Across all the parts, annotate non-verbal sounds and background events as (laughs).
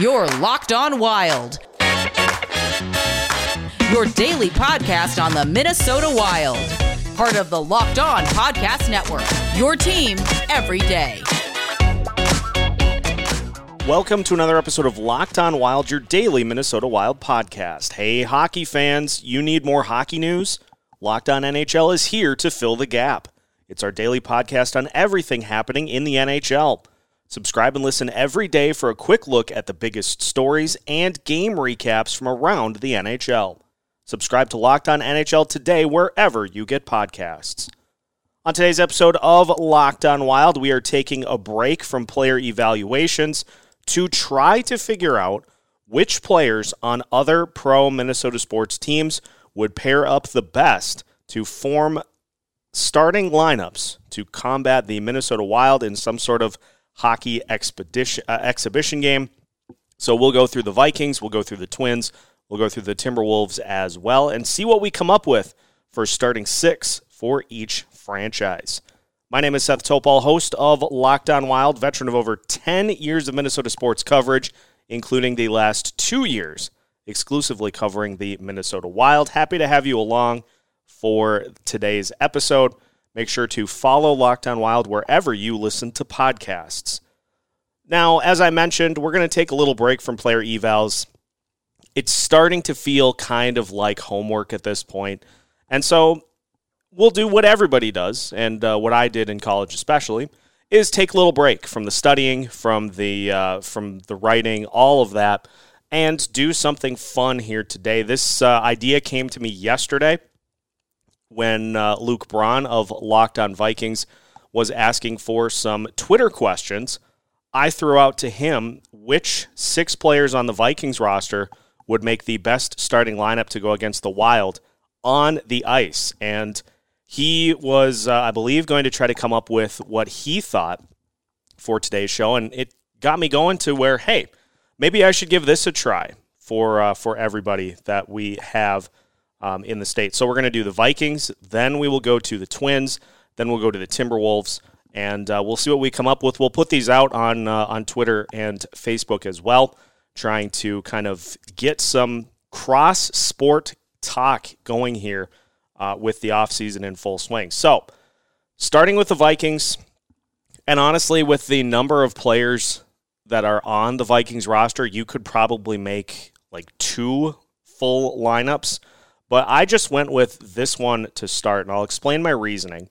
Your Locked On Wild. Your daily podcast on the Minnesota Wild. Part of the Locked On Podcast Network. Your team every day. Welcome to another episode of Locked On Wild, your daily Minnesota Wild podcast. Hey, hockey fans, you need more hockey news? Locked On NHL is here to fill the gap. It's our daily podcast on everything happening in the NHL. Subscribe and listen every day for a quick look at the biggest stories and game recaps from around the NHL. Subscribe to Locked On NHL today wherever you get podcasts. On today's episode of Locked On Wild, we are taking a break from player evaluations to try to figure out which players on other pro Minnesota sports teams would pair up the best to form starting lineups to combat the Minnesota Wild in some sort of hockey expedition uh, exhibition game. So we'll go through the Vikings, we'll go through the Twins, we'll go through the Timberwolves as well, and see what we come up with for starting six for each franchise. My name is Seth Topal, host of Locked On Wild, veteran of over 10 years of Minnesota sports coverage, including the last two years exclusively covering the Minnesota Wild. Happy to have you along for today's episode. Make sure to follow Locked On Wild wherever you listen to podcasts. Now, as I mentioned, we're going to take a little break from player evals. It's starting to feel kind of like homework at this point. And so we'll do what everybody does, and uh, what I did in college especially, is take a little break from the studying, from the uh, from the writing, all of that, and do something fun here today. This uh, idea came to me yesterday when uh, Luke Braun of Locked On Vikings was asking for some Twitter questions. I threw out to him which six players on the Vikings roster would make the best starting lineup to go against the Wild on the ice. And he was, uh, I believe, going to try to come up with what he thought for today's show. And it got me going to where, hey, maybe I should give this a try for, uh, for everybody that we have um, in the state. So we're going to do the Vikings, then we will go to the Twins, then we'll go to the Timberwolves, and uh, we'll see what we come up with. We'll put these out on uh, on Twitter and Facebook as well, trying to kind of get some cross sport talk going here uh, with the offseason in full swing. So, starting with the Vikings, and honestly, with the number of players that are on the Vikings roster, you could probably make like two full lineups but I just went with this one to start, and I'll explain my reasoning,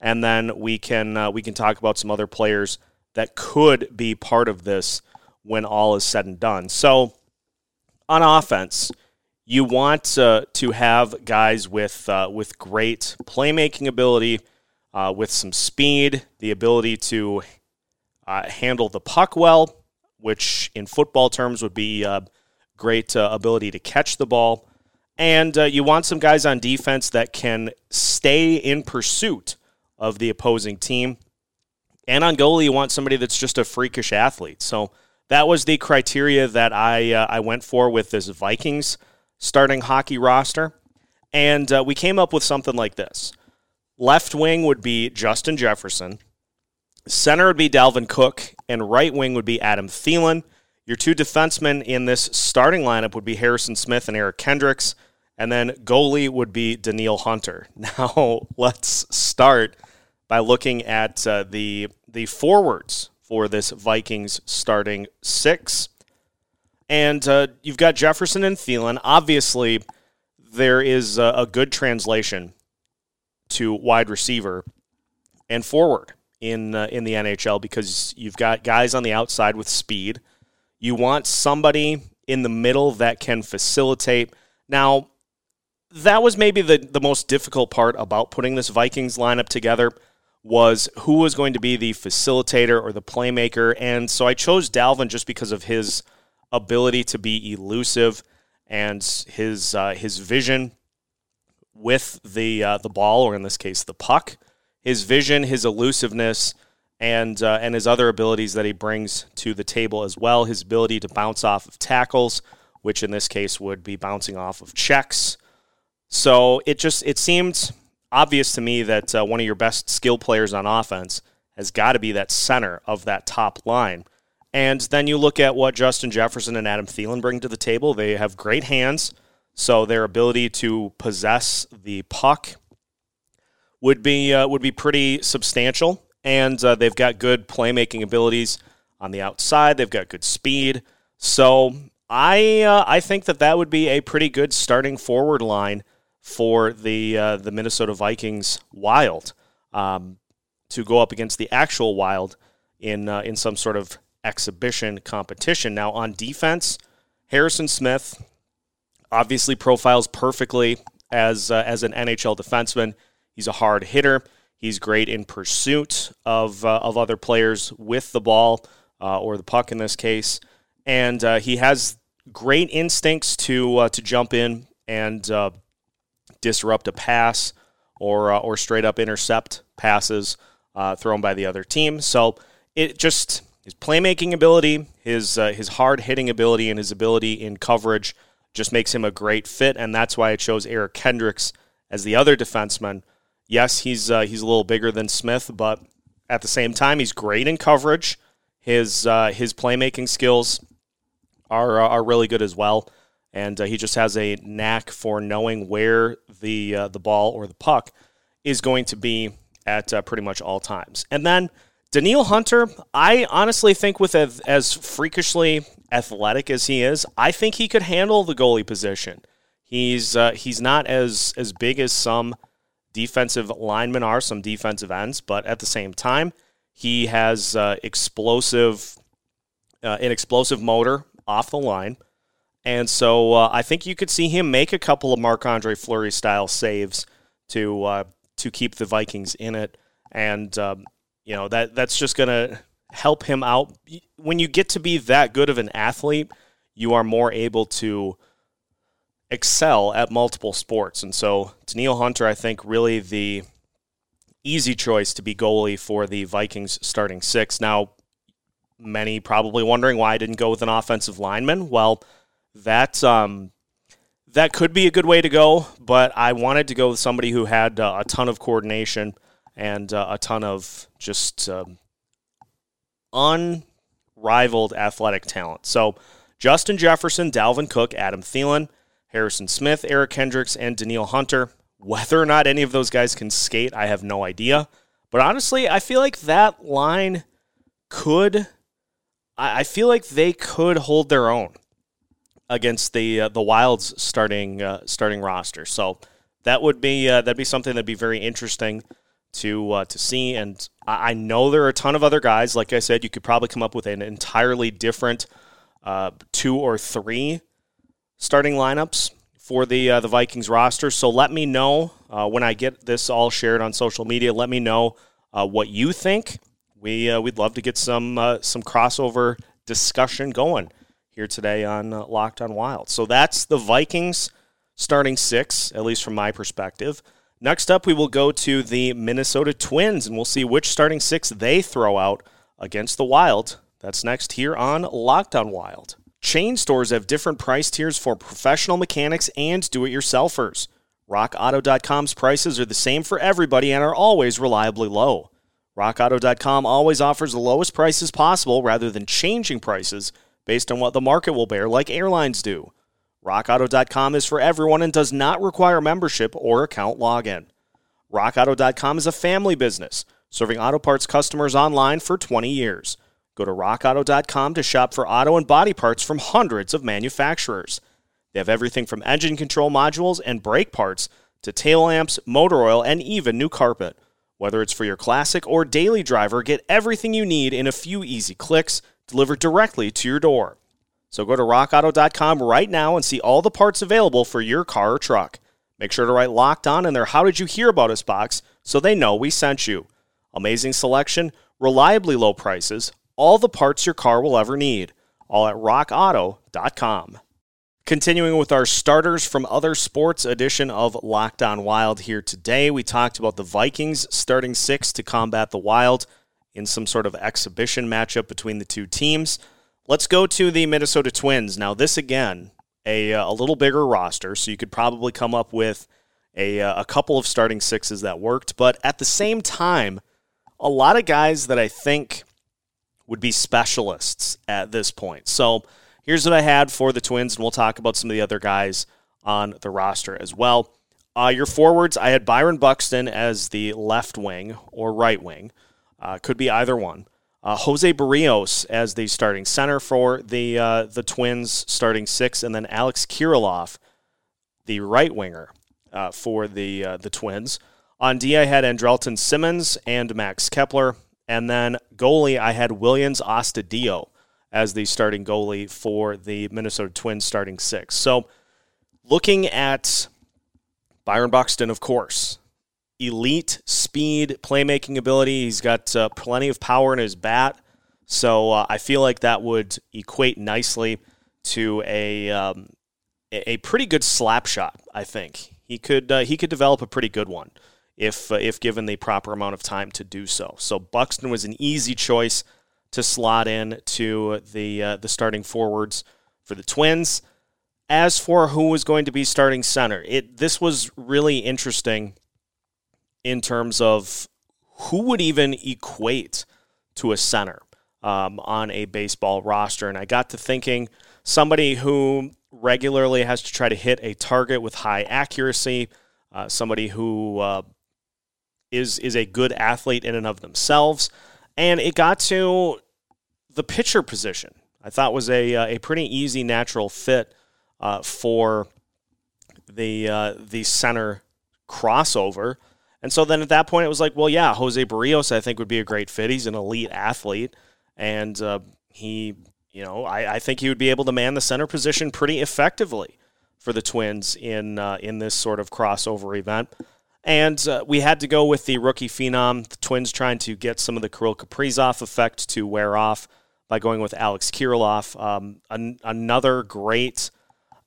and then we can uh, we can talk about some other players that could be part of this when all is said and done. So, on offense, you want uh, to have guys with uh, with great playmaking ability, uh, with some speed, the ability to uh, handle the puck well, which in football terms would be uh, great ability to catch the ball and uh, you want some guys on defense that can stay in pursuit of the opposing team. And on goalie, you want somebody that's just a freakish athlete. So that was the criteria that I uh, I went for with this Vikings starting hockey roster, and uh, we came up with something like this: left wing would be Justin Jefferson, center would be Dalvin Cook, and right wing would be Adam Thielen. Your two defensemen in this starting lineup would be Harrison Smith and Eric Kendricks. And then goalie would be Danielle Hunter. (laughs) Now let's start by looking at uh, the the forwards for this Vikings starting six. And uh, you've got Jefferson and Thielen. Obviously, there is a, a good translation to wide receiver and forward in uh, in the NHL because you've got guys on the outside with speed. You want somebody in the middle that can facilitate. Now, that was maybe the, the most difficult part about putting this Vikings lineup together was who was going to be the facilitator or the playmaker. And so I chose Dalvin just because of his ability to be elusive and his uh, his vision with the uh, the ball, or in this case, the puck. His vision, his elusiveness, and uh, and his other abilities that he brings to the table as well. His ability to bounce off of tackles, which in this case would be bouncing off of checks so it just it seemed obvious to me that uh, one of your best skill players on offense has got to be that center of that top line. And then you look at what Justin Jefferson and Adam Thielen bring to the table. They have great hands, so their ability to possess the puck would be uh, would be pretty substantial. And uh, they've got good playmaking abilities on the outside. They've got good speed. So I uh, I think that that would be a pretty good starting forward line for the uh, the Minnesota Vikings Wild um, to go up against the actual Wild in uh, in some sort of exhibition competition. Now on defense, Harrison Smith obviously profiles perfectly as uh, as an NHL defenseman. He's a hard hitter. He's great in pursuit of uh, of other players with the ball uh, or the puck in this case, and uh, he has great instincts to to jump in and disrupt a pass or or straight up intercept passes thrown by the other team. So it just his playmaking ability, his uh, his hard hitting ability, and his ability in coverage just makes him a great fit, and that's why I chose Eric Kendricks as the other defenseman. Yes, he's uh, he's a little bigger than Smith, but at the same time, he's great in coverage. His uh, his playmaking skills are uh, are really good as well, and uh, he just has a knack for knowing where the uh, the ball or the puck is going to be at pretty much all times. And then Danielle Hunter, I honestly think with as, as freakishly athletic as he is, I think he could handle the goalie position. He's uh, he's not as as big as some defensive linemen are, some defensive ends, but at the same time, he has uh, explosive uh, an explosive motor off the line. And so uh, I think you could see him make a couple of Marc Andre Fleury style saves to uh, to keep the Vikings in it. And um, you know that that's just going to help him out. When you get to be that good of an athlete, you are more able to excel at multiple sports. And so, Danielle Hunter, I think, really the easy choice to be goalie for the Vikings starting six. Now, many probably wondering why I didn't go with an offensive lineman. Well, that um, that could be a good way to go, but I wanted to go with somebody who had uh, a ton of coordination and uh, a ton of just um, unrivaled athletic talent. So Justin Jefferson, Dalvin Cook, Adam Thielen, Harrison Smith, Eric Kendricks, and Danielle Hunter. Whether or not any of those guys can skate, I have no idea. But honestly, I feel like that line could. I feel like they could hold their own against the uh, the Wild's starting uh, starting roster. So that would be uh, that'd be something that'd be very interesting to uh, to see. And I, know there are a ton of other guys. Like I said, you could probably come up with an entirely different uh, two or three starting lineups for the uh, the Vikings roster. So let me know when I get this all shared on social media. Let me know what you think. We we'd love to get some some crossover discussion going here today on uh, Locked on Wild. So that's the Vikings starting six, at least from my perspective. Next up, we will go to the Minnesota Twins, and we'll see which starting six they throw out against the Wild. That's next here on Locked on Wild. Chain stores have different price tiers for professional mechanics and do it yourselfers. RockAuto.com's prices are the same for everybody and are always reliably low. RockAuto.com always offers the lowest prices possible rather than changing prices based on what the market will bear, like airlines do. RockAuto.com is for everyone and does not require membership or account login. RockAuto.com is a family business, serving auto parts customers online for 20 years. Go to RockAuto.com to shop for auto and body parts from hundreds of manufacturers. They have everything from engine control modules and brake parts to tail lamps, motor oil, and even new carpet. Whether it's for your classic or daily driver, get everything you need in a few easy clicks delivered directly to your door. So go to rockauto.com right now and see all the parts available for your car or truck. Make sure to write locked on in their How Did You Hear About Us box so they know we sent you. Amazing selection, reliably low prices, all the parts your car will ever need. All at rockauto.com. Continuing with our starters from other sports edition of Locked On Wild here today, we talked about the Vikings starting six to combat the Wild in some sort of exhibition matchup between the two teams. Let's go to the Minnesota Twins. Now, this again, a, uh, a little bigger roster, so you could probably come up with a, uh, a couple of starting sixes that worked. But at the same time, a lot of guys that I think would be specialists at this point. So here's what I had for the Twins, and we'll talk about some of the other guys on the roster as well. Uh, your forwards, I had Byron Buxton as the left wing or right wing. Uh, could be either one. Uh, Jose Berrios as the starting center for the uh, the Twins, starting six, and then Alex Kirilloff, the right winger uh, for the uh, the Twins. On D, I had Andrelton Simmons and Max Kepler, and then goalie I had Williams Astudillo as the starting goalie for the Minnesota Twins, starting six. So, looking at Byron Buxton, of course. Elite speed, playmaking ability. He's got uh, plenty of power in his bat. So uh, I feel like that would equate nicely to a um, a pretty good slap shot. I think he could uh, he could develop a pretty good one if uh, if given the proper amount of time to do so. So Buxton was an easy choice to slot in to the uh, the starting forwards for the Twins. As for who was going to be starting center, it this was really interesting in terms of who would even equate to a center um, on a baseball roster. And I got to thinking somebody who regularly has to try to hit a target with high accuracy, uh, somebody who uh, is is a good athlete in and of themselves, and it got to the pitcher position. I thought was a uh, a pretty easy natural fit uh, for the uh, the center crossover. And so then at that point, it was like, well, yeah, Jose Berrios, I think, would be a great fit. He's an elite athlete, and uh, he, you know, I, I, think he would be able to man the center position pretty effectively for the Twins in uh, in this sort of crossover event. And uh, we had to go with the rookie phenom, the Twins trying to get some of the Kirill Kaprizov effect to wear off by going with Alex Kirilloff. Um, an- another great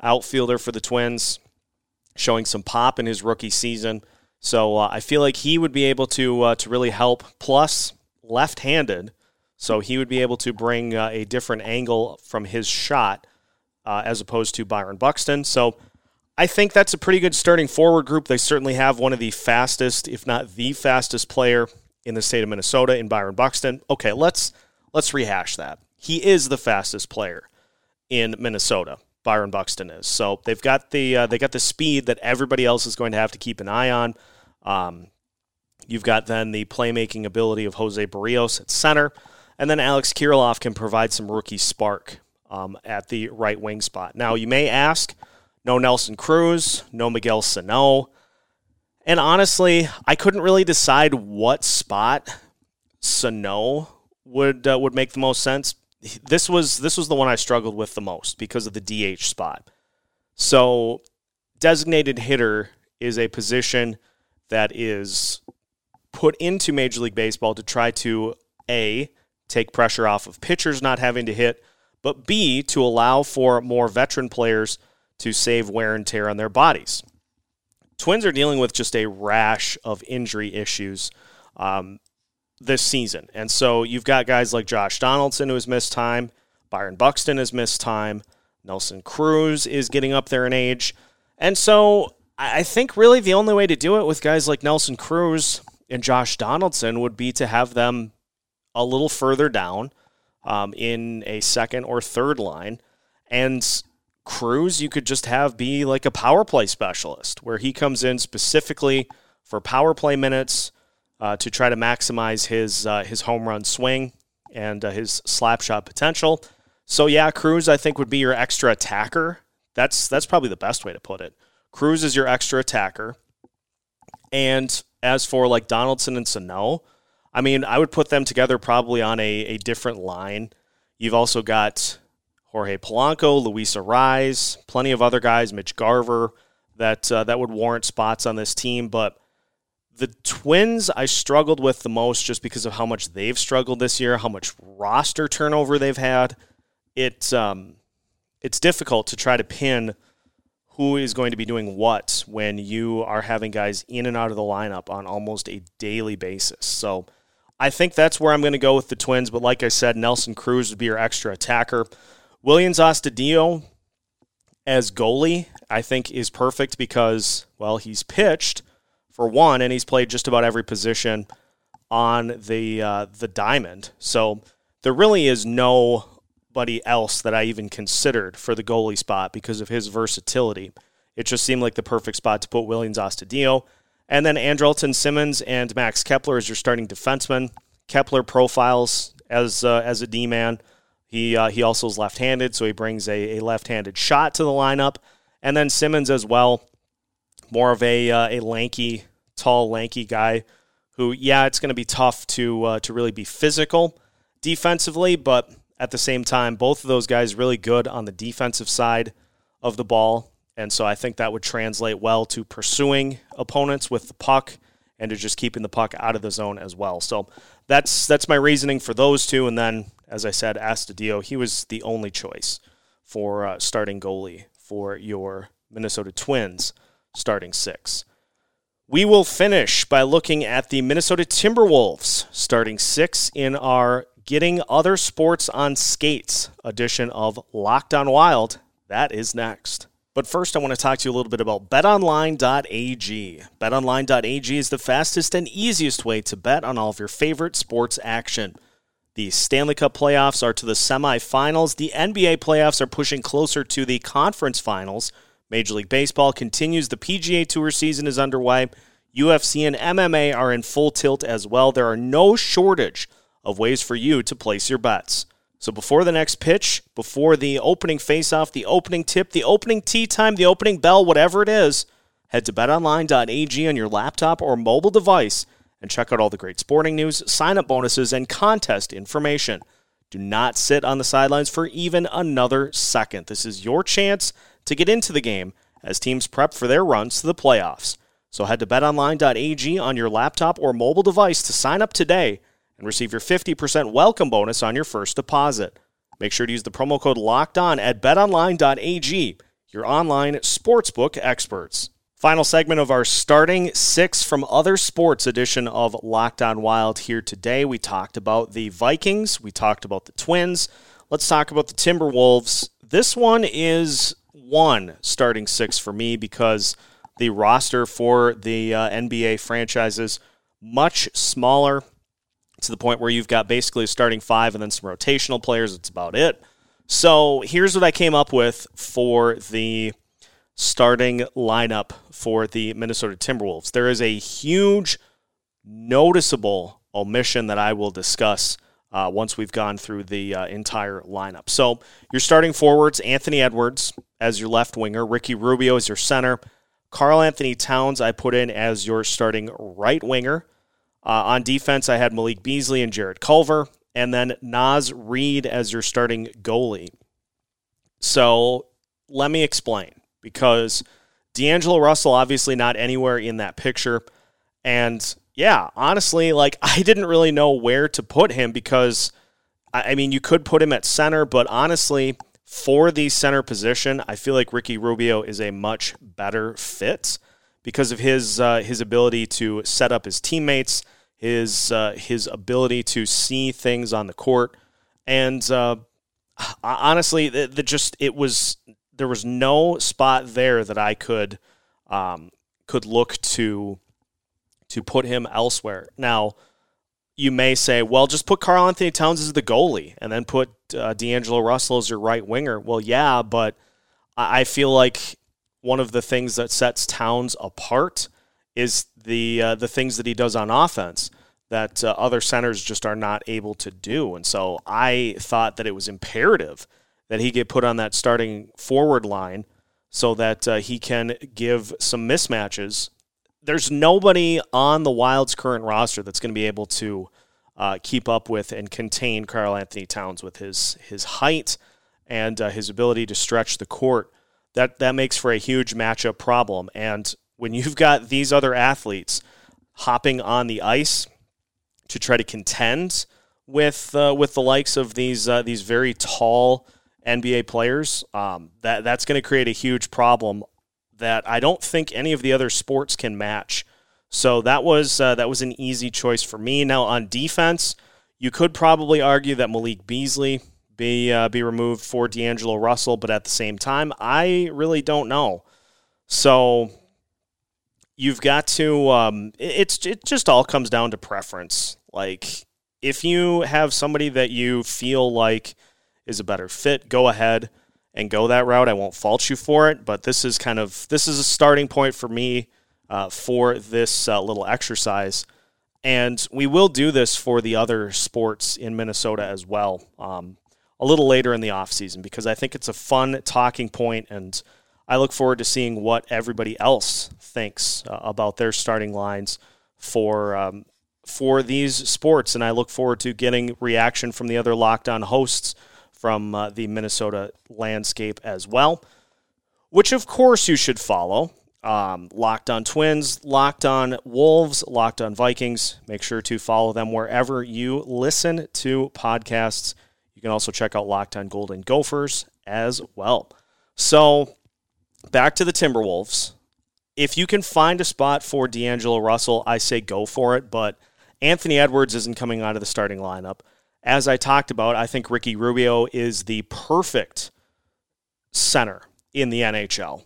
outfielder for the Twins, showing some pop in his rookie season. So uh, I feel like he would be able to uh, to really help. Plus, left-handed, so he would be able to bring uh, a different angle from his shot uh, as opposed to Byron Buxton. So I think that's a pretty good starting forward group. They certainly have one of the fastest, if not the fastest player in the state of Minnesota in Byron Buxton. Okay, let's let's rehash that. He is the fastest player in Minnesota. Byron Buxton is. So they've got the uh, they got the speed that everybody else is going to have to keep an eye on. Um, you've got then the playmaking ability of Jose Berrios at center, and then Alex Kirilloff can provide some rookie spark um, at the right wing spot. Now you may ask, no Nelson Cruz, no Miguel Sano, and honestly, I couldn't really decide what spot Sano would uh, would make the most sense this was this was the one I struggled with the most because of the DH spot. So, designated hitter is a position that is put into Major League Baseball to try to a take pressure off of pitchers not having to hit, but b to allow for more veteran players to save wear and tear on their bodies. Twins are dealing with just a rash of injury issues. Um, this season. And so you've got guys like Josh Donaldson who has missed time, Byron Buxton has missed time, Nelson Cruz is getting up there in age. And so I think really the only way to do it with guys like Nelson Cruz and Josh Donaldson would be to have them a little further down um, in a second or third line. And Cruz, you could just have be like a power play specialist where he comes in specifically for power play minutes uh, to try to maximize his uh, his home run swing and uh, his slap shot potential. So yeah, Cruz I think would be your extra attacker. That's that's probably the best way to put it. Cruz is your extra attacker. And as for like Donaldson and Sano, I mean, I would put them together probably on a, a different line. You've also got Jorge Polanco, Luis Arraez, plenty of other guys, Mitch Garver, that uh, that would warrant spots on this team. But the Twins, I struggled with the most just because of how much they've struggled this year, how much roster turnover they've had. It's um, it's difficult to try to pin who is going to be doing what when you are having guys in and out of the lineup on almost a daily basis. So I think that's where I'm going to go with the Twins. But like I said, Nelson Cruz would be your extra attacker. Williams Astudillo as goalie, I think, is perfect because, well, he's pitched – for one, and he's played just about every position on the uh, the diamond. So there really is nobody else that I even considered for the goalie spot because of his versatility. It just seemed like the perfect spot to put Williams Astudillo. And then Andrelton Simmons and Max Kepler as your starting defenseman. Kepler profiles as uh, as a D man. He uh, he also is left handed, so he brings a, a left handed shot to the lineup. And then Simmons as well, more of a uh, a lanky, tall, lanky guy who, yeah, it's going to be tough to uh, to really be physical defensively, but at the same time, both of those guys really good on the defensive side of the ball. And so I think that would translate well to pursuing opponents with the puck and to just keeping the puck out of the zone as well. So that's that's my reasoning for those two. And then, as I said, Astudillo, he was the only choice for uh, starting goalie for your Minnesota Twins starting six. We will finish by looking at the Minnesota Timberwolves starting six in our Getting Other Sports on Skates edition of Locked on Wild. That is next. But first, I want to talk to you a little bit about betonline.ag. Betonline.ag is the fastest and easiest way to bet on all of your favorite sports action. The Stanley Cup playoffs are to the semifinals. The NBA playoffs are pushing closer to the conference finals. Major League Baseball continues. The PGA Tour season is underway. UFC and MMA are in full tilt as well. There are no shortage of ways for you to place your bets. So before the next pitch, before the opening faceoff, the opening tip, the opening tee time, the opening bell, whatever it is, head to betonline.ag on your laptop or mobile device and check out all the great sporting news, sign up bonuses, and contest information. Do not sit on the sidelines for even another second. This is your chance to get into the game as teams prep for their runs to the playoffs. So head to betonline.ag on your laptop or mobile device to sign up today and receive your 50% welcome bonus on your first deposit. Make sure to use the promo code locked on at betonline.ag, your online sportsbook experts. Final segment of our starting six from other sports edition of Locked On Wild here today. We talked about the Vikings, we talked about the Twins. Let's talk about the Timberwolves. This one is one starting six for me because the roster for the uh, NBA franchises much smaller to the point where you've got basically a starting five and then some rotational players. That's about it. So here's what I came up with for the starting lineup for the Minnesota Timberwolves. There is a huge, noticeable omission that I will discuss uh, once we've gone through the uh, entire lineup. So your starting forwards, Anthony Edwards as your left winger, Ricky Rubio as your center, Karl-Anthony Towns I put in as your starting right winger. Uh, on defense, I had Malik Beasley and Jarrett Culver, and then Naz Reid as your starting goalie. So let me explain because D'Angelo Russell obviously not anywhere in that picture, and yeah, honestly, like (laughs) I didn't really know where to put him because I mean you could put him at center, but honestly, for the center position, I feel like Ricky Rubio is a much better fit because of his uh, his ability to set up his teammates, his uh, his ability to see things on the court, and uh, (sighs) honestly, the, the, just it was there was no spot there that I could um, could look to to put him elsewhere. Now, you may say, well, just put Karl-Anthony Towns as the goalie and then put uh, D'Angelo Russell as your right winger. Well, yeah, but I feel like one of the things that sets Towns apart is the uh, the things that he does on offense that uh, other centers just are not able to do. And so I thought that it was imperative that he get put on that starting forward line so that uh, he can give some mismatches. There's nobody on the Wild's current roster that's going to be able to uh, keep up with and contain Karl-Anthony Towns with his his height and uh, his ability to stretch the court that that makes for a huge matchup problem. And when you've got these other athletes hopping on the ice to try to contend with uh, with the likes of these uh, these very tall NBA players, um, that that's going to create a huge problem that I don't think any of the other sports can match. So that was uh, that was an easy choice for me. Now on defense, you could probably argue that Malik Beasley be uh, be removed for D'Angelo Russell, but at the same time, I really don't know. So you've got to. Um, it's it just all comes down to preference. Like if you have somebody that you feel like is a better fit, go ahead and go that route. I won't fault you for it, but this is kind of this is a starting point for me uh, for this uh, little exercise. And we will do this for the other sports in Minnesota as well um, a little later in the offseason because I think it's a fun talking point and I look forward to seeing what everybody else thinks uh, about their starting lines for um, for these sports, and I look forward to getting reaction from the other Locked On hosts from uh, the Minnesota landscape as well, which of course you should follow. Um, Locked On Twins, Locked On Wolves, Locked On Vikings. Make sure to follow them wherever you listen to podcasts. You can also check out Locked On Golden Gophers as well. So back to the Timberwolves. If you can find a spot for D'Angelo Russell, I say go for it. But Anthony Edwards isn't coming out of the starting lineup. As I talked about, I think Ricky Rubio is the perfect center in the NHL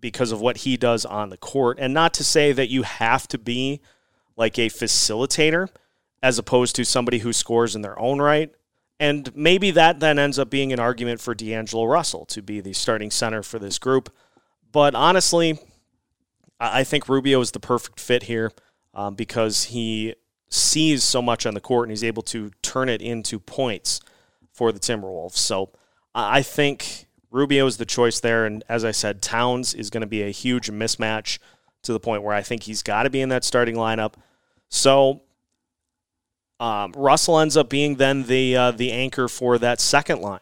because of what he does on the court. And not to say that you have to be like a facilitator as opposed to somebody who scores in their own right. And maybe that then ends up being an argument for D'Angelo Russell to be the starting center for this group. But honestly, I think Rubio is the perfect fit here um, because he sees so much on the court and he's able to turn it into points for the Timberwolves. So I think Rubio is the choice there. And as I said, Towns is going to be a huge mismatch to the point where I think he's got to be in that starting lineup. So um, Russell ends up being then the uh, the anchor for that second line.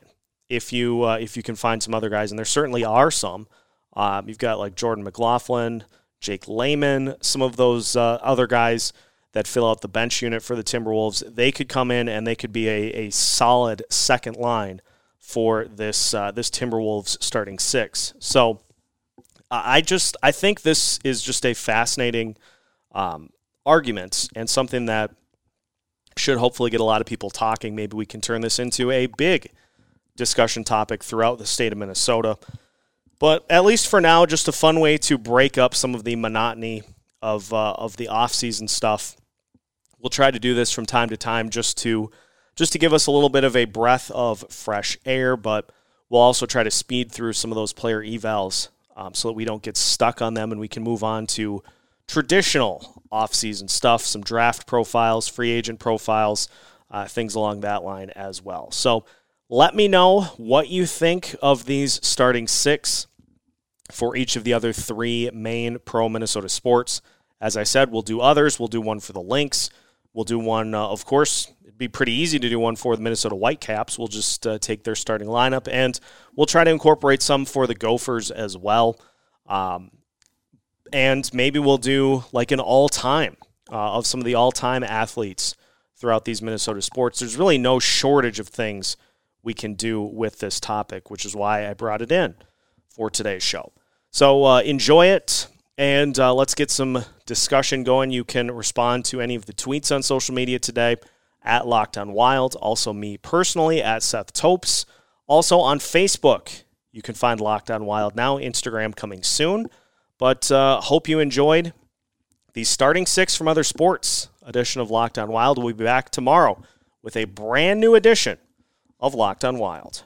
If you uh, if you can find some other guys, and there certainly are some. Um, you've got like Jordan McLaughlin, Jake Layman, some of those uh, other guys that fill out the bench unit for the Timberwolves. They could come in and they could be a, a solid second line for this uh, this Timberwolves starting six. So I just I think this is just a fascinating um, argument and something that should hopefully get a lot of people talking. Maybe we can turn this into a big discussion topic throughout the state of Minnesota. But at least for now, just a fun way to break up some of the monotony of uh, of the off season stuff. We'll try to do this from time to time just to just to give us a little bit of a breath of fresh air, but we'll also try to speed through some of those player evals um, so that we don't get stuck on them and we can move on to traditional offseason stuff, some draft profiles, free agent profiles, uh, things along that line as well. So let me know what you think of these starting six for each of the other three main pro Minnesota sports. As I said, we'll do others. We'll do one for the Lynx. We'll do one, uh, of course, it'd be pretty easy to do one for the Minnesota Whitecaps. We'll just uh, take their starting lineup and we'll try to incorporate some for the Gophers as well. Um, and maybe we'll do like an all time uh, of some of the all time athletes throughout these Minnesota sports. There's really no shortage of things we can do with this topic, which is why I brought it in for today's show. So uh, enjoy it and uh, let's get some discussion going. You can respond to any of the tweets on social media today at Locked On Wild. Also, me personally at Seth Topes. Also on Facebook, you can find Locked On Wild now. Instagram coming soon. But uh, hope you enjoyed the starting six from other sports edition of Locked On Wild. We'll be back tomorrow with a brand new edition of Locked On Wild.